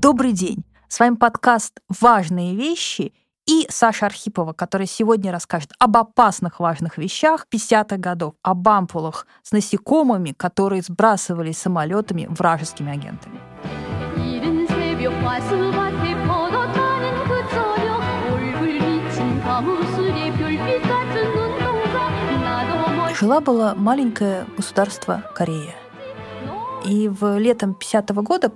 Добрый день! С вами подкаст «Важные вещи» и Саша Архипова, которая сегодня расскажет об опасных важных вещах 50-х годов, об ампулах с насекомыми, которые сбрасывались самолетами вражескими агентами. Жила-была маленькое государство Корея. И в летом 50 -го года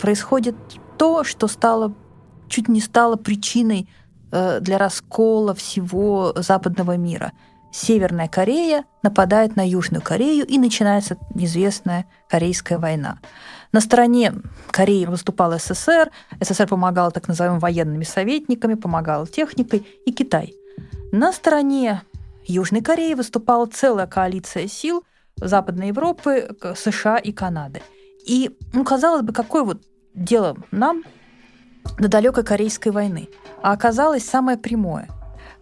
происходит то, что стало чуть не стало причиной э, для раскола всего западного мира. Северная Корея нападает на Южную Корею, и начинается известная Корейская война. На стороне Кореи выступал СССР, СССР помогал так называемым военными советниками, помогал техникой, и Китай. На стороне Южной Кореи выступала целая коалиция сил Западной Европы, США и Канады. И, ну, казалось бы, какое вот дело нам до далекой Корейской войны? А оказалось самое прямое.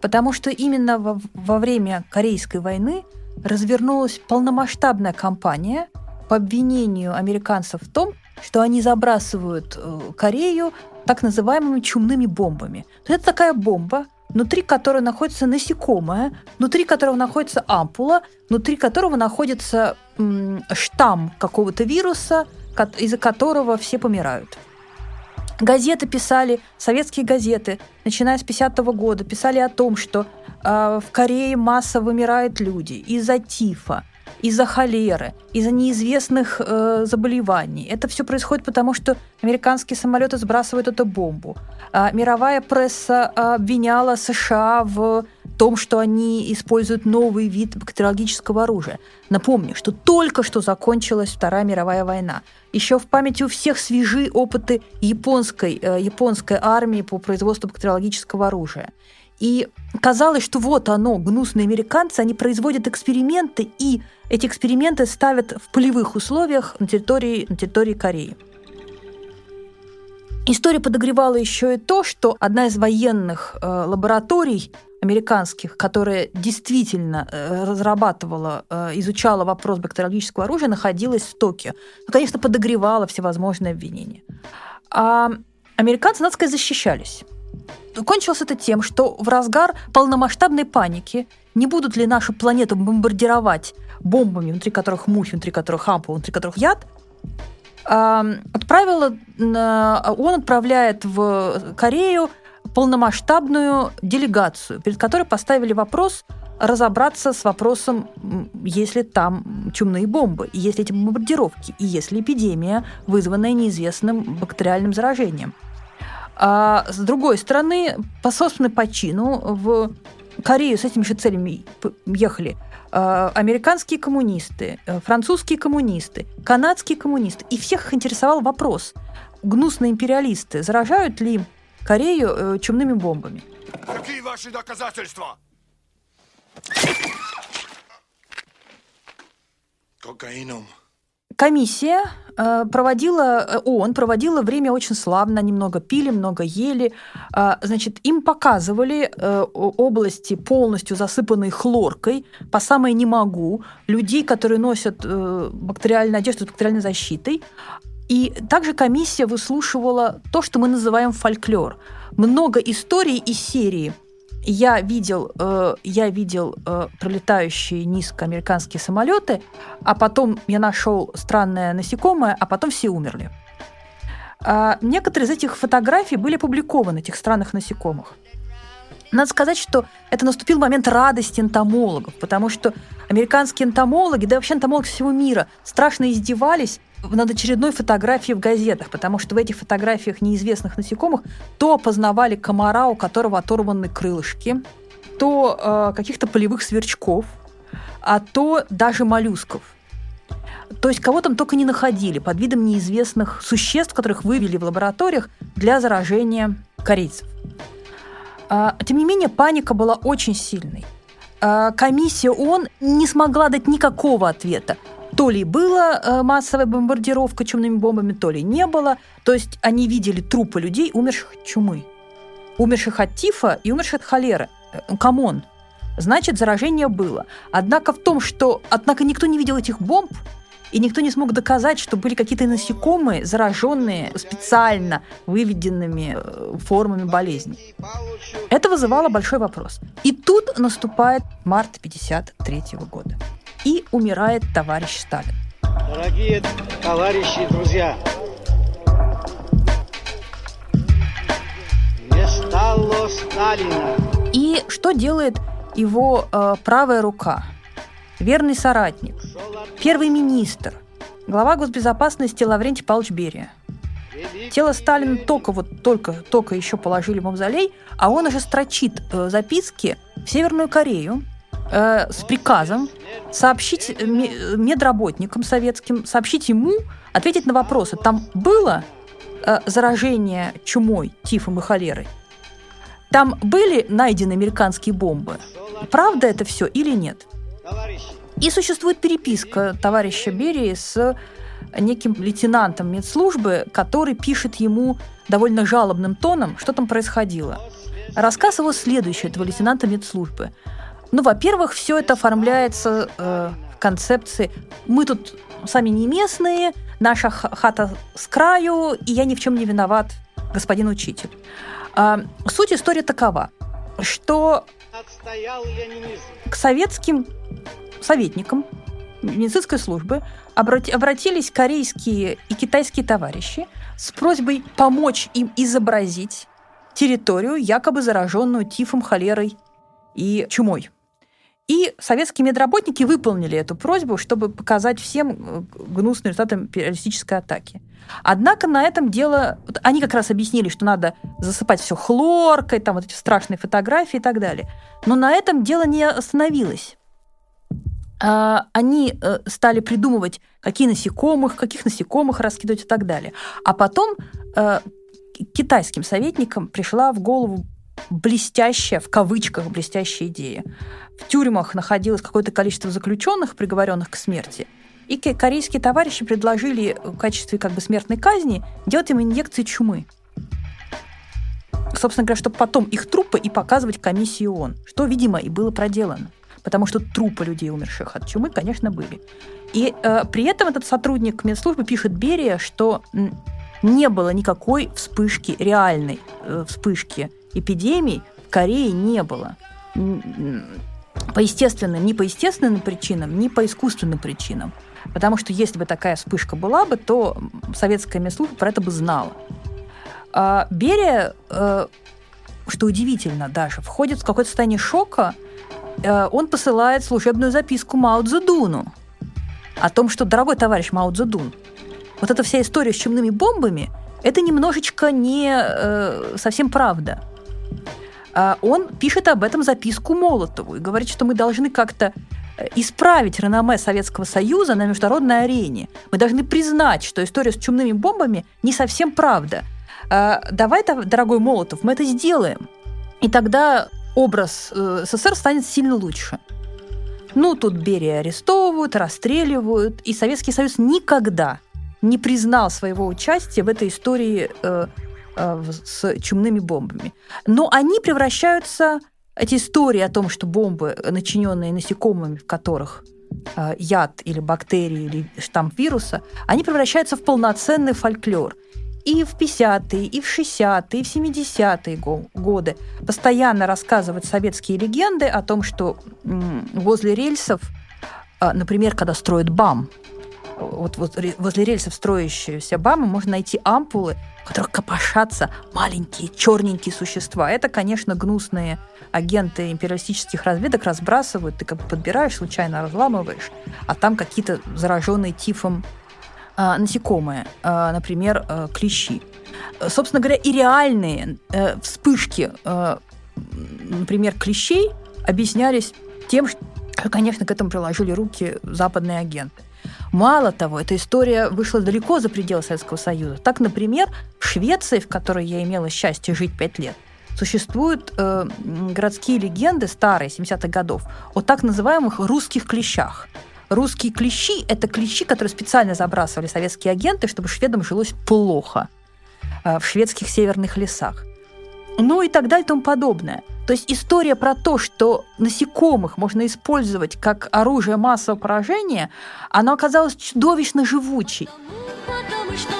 Потому что именно во, во время Корейской войны развернулась полномасштабная кампания по обвинению американцев в том, что они забрасывают э, Корею так называемыми чумными бомбами. Это такая бомба, внутри которой находится насекомое, внутри которого находится ампула, внутри которого находится штамм какого-то вируса, из-за которого все помирают. Газеты писали, советские газеты, начиная с 50-го года, писали о том, что э, в Корее масса вымирают люди из-за тифа, из-за холеры, из-за неизвестных э, заболеваний. Это все происходит потому, что американские самолеты сбрасывают эту бомбу. А мировая пресса обвиняла США в том, что они используют новый вид бактериологического оружия. Напомню, что только что закончилась Вторая мировая война. Еще в памяти у всех свежи опыты японской, э, японской армии по производству бактериологического оружия. И казалось, что вот оно, гнусные американцы, они производят эксперименты, и эти эксперименты ставят в полевых условиях на территории, на территории Кореи. История подогревала еще и то, что одна из военных э, лабораторий американских, которая действительно э, разрабатывала, э, изучала вопрос бактериологического оружия, находилась в Токио. Ну, конечно, подогревала всевозможные обвинения. А американцы, надо сказать, защищались. Кончилось это тем, что в разгар полномасштабной паники не будут ли нашу планету бомбардировать бомбами, внутри которых мухи, внутри которых ампул, внутри которых яд, отправила, он отправляет в Корею полномасштабную делегацию, перед которой поставили вопрос разобраться с вопросом, есть ли там чумные бомбы, есть ли эти бомбардировки, и есть ли эпидемия, вызванная неизвестным бактериальным заражением. А с другой стороны, по собственной почину в Корею с этими же целями ехали а, американские коммунисты, э, французские коммунисты, канадские коммунисты. И всех их интересовал вопрос, гнусные империалисты заражают ли Корею э, чумными бомбами? Какие ваши доказательства? Кокаином комиссия э, проводила, э, ООН проводила время очень славно, они много пили, много ели. Э, значит, им показывали области, полностью засыпанные хлоркой, по самой не могу, людей, которые носят бактериальную одежду с бактериальной защитой. И также комиссия выслушивала то, что мы называем фольклор. Много историй из серии – я видел, э, я видел э, пролетающие низко американские самолеты, а потом я нашел странное насекомое, а потом все умерли. А некоторые из этих фотографий были опубликованы, этих странных насекомых. Надо сказать, что это наступил момент радости энтомологов, потому что американские энтомологи, да и вообще энтомологи всего мира страшно издевались над очередной фотографией в газетах, потому что в этих фотографиях неизвестных насекомых то опознавали комара, у которого оторваны крылышки, то э, каких-то полевых сверчков, а то даже моллюсков. То есть кого там только не находили под видом неизвестных существ, которых вывели в лабораториях для заражения корейцев. А, тем не менее, паника была очень сильной. А, комиссия ООН не смогла дать никакого ответа. То ли была э, массовая бомбардировка чумными бомбами, то ли не было. То есть они видели трупы людей, умерших от чумы. Умерших от тифа и умерших от холеры. Э, come on. Значит, заражение было. Однако в том, что... Однако никто не видел этих бомб, и никто не смог доказать, что были какие-то насекомые, зараженные специально выведенными э, формами болезни. Это вызывало большой вопрос. И тут наступает март 1953 года. И умирает товарищ Сталин. Дорогие товарищи и друзья, не стало Сталина. И что делает его э, правая рука? Верный соратник, первый министр, глава госбезопасности Лаврентий Павлович Берия. Тело Сталина только вот только, только еще положили в мавзолей, а он уже строчит э, записки в Северную Корею э, с приказом сообщить медработникам советским, сообщить ему, ответить на вопросы. Там было э, заражение чумой, тифом и холерой? Там были найдены американские бомбы? Правда это все или нет? И существует переписка товарища Берии с неким лейтенантом медслужбы, который пишет ему довольно жалобным тоном, что там происходило. Рассказ его следующий, этого лейтенанта медслужбы. Ну, во-первых, все это оформляется э, в концепции «мы тут сами не местные, наша хата с краю, и я ни в чем не виноват, господин учитель». А, суть истории такова, что к советским советникам медицинской службы обратились корейские и китайские товарищи с просьбой помочь им изобразить территорию, якобы зараженную тифом, холерой и чумой. И советские медработники выполнили эту просьбу, чтобы показать всем э, гнусные результаты империалистической атаки. Однако на этом дело... Вот они как раз объяснили, что надо засыпать все хлоркой, там вот эти страшные фотографии и так далее. Но на этом дело не остановилось. А, они э, стали придумывать, какие насекомых, каких насекомых раскидывать и так далее. А потом э, китайским советникам пришла в голову блестящая, в кавычках, блестящая идея. В тюрьмах находилось какое-то количество заключенных, приговоренных к смерти, и корейские товарищи предложили в качестве как бы смертной казни делать им инъекции чумы. Собственно говоря, чтобы потом их трупы и показывать комиссии ООН, что, видимо, и было проделано. Потому что трупы людей, умерших от чумы, конечно, были. И э, при этом этот сотрудник медслужбы пишет Берия, что не было никакой вспышки, реальной э, вспышки эпидемий в Корее не было. По естественным, ни по естественным причинам, ни по искусственным причинам. Потому что если бы такая вспышка была бы, то советская медслужба про это бы знала. А Берия, э, что удивительно даже, входит в какое-то состояние шока. Э, он посылает служебную записку Мао Цзэдуну о том, что, дорогой товарищ Мао Цзэдун, вот эта вся история с чумными бомбами, это немножечко не э, совсем правда. А он пишет об этом записку Молотову и говорит, что мы должны как-то э, исправить реноме Советского Союза на международной арене. Мы должны признать, что история с чумными бомбами не совсем правда. А, давай, дорогой Молотов, мы это сделаем. И тогда образ э, СССР станет сильно лучше. Ну, тут Берия арестовывают, расстреливают, и Советский Союз никогда не признал своего участия в этой истории э, с чумными бомбами. Но они превращаются, эти истории о том, что бомбы, начиненные насекомыми, в которых э, яд или бактерии или штамп вируса, они превращаются в полноценный фольклор. И в 50-е, и в 60-е, и в 70-е годы постоянно рассказывают советские легенды о том, что возле рельсов, э, например, когда строят БАМ, вот, вот возле рельсов строящиеся БАМы можно найти ампулы, в которых копошатся маленькие черненькие существа. Это, конечно, гнусные агенты империалистических разведок разбрасывают, ты как бы подбираешь, случайно разламываешь, а там какие-то зараженные тифом э, насекомые, э, например, э, клещи. Собственно говоря, и реальные э, вспышки, э, например, клещей объяснялись тем, что, конечно, к этому приложили руки западные агенты. Мало того, эта история вышла далеко за пределы Советского Союза. Так, например, в Швеции, в которой я имела счастье жить пять лет, существуют э, городские легенды старые, 70-х годов, о так называемых русских клещах. Русские клещи – это клещи, которые специально забрасывали советские агенты, чтобы шведам жилось плохо э, в шведских северных лесах. Ну и так далее и тому подобное. То есть история про то, что насекомых можно использовать как оружие массового поражения, она оказалась чудовищно живучей. Потому что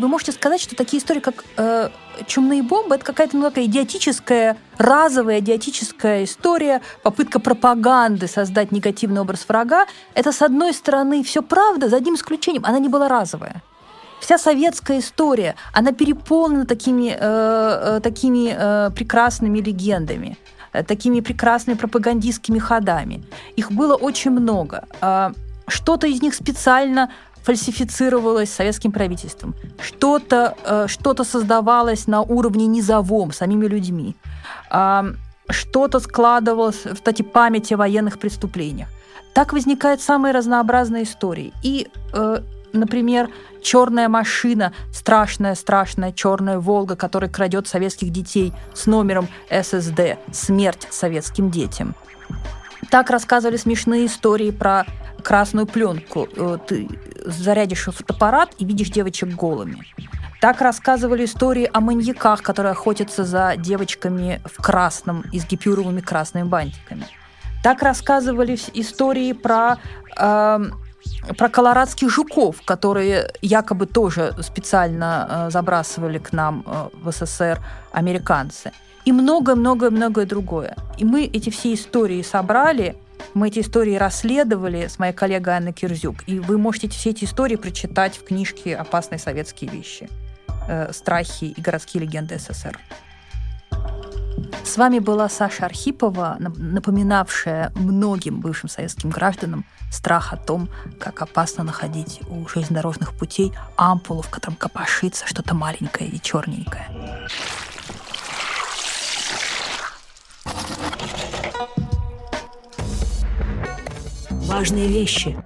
вы можете сказать, что такие истории, как э, чумные бомбы, это какая-то ну, такая идиотическая, разовая идиотическая история, попытка пропаганды создать негативный образ врага. Это, с одной стороны, все правда, за одним исключением, она не была разовая. Вся советская история, она переполнена такими, э, э, такими э, прекрасными легендами э, такими прекрасными пропагандистскими ходами. Их было очень много. А, что-то из них специально фальсифицировалось советским правительством, что-то э, что создавалось на уровне низовом, самими людьми, э, что-то складывалось в кстати, памяти о военных преступлениях. Так возникают самые разнообразные истории. И, э, например, черная машина, страшная, страшная черная Волга, которая крадет советских детей с номером ССД, смерть советским детям. Так рассказывали смешные истории про красную пленку. Э, зарядишь фотоаппарат и видишь девочек голыми. Так рассказывали истории о маньяках, которые охотятся за девочками в красном и с гипюровыми красными бантиками. Так рассказывали истории про, э, про колорадских жуков, которые якобы тоже специально э, забрасывали к нам э, в СССР американцы. И многое-многое-многое другое. И мы эти все истории собрали – мы эти истории расследовали с моей коллегой Анной Кирзюк, и вы можете все эти истории прочитать в книжке «Опасные советские вещи. Э, страхи и городские легенды СССР». С вами была Саша Архипова, напоминавшая многим бывшим советским гражданам страх о том, как опасно находить у железнодорожных путей ампулу, в котором копошится что-то маленькое и черненькое. Важные вещи.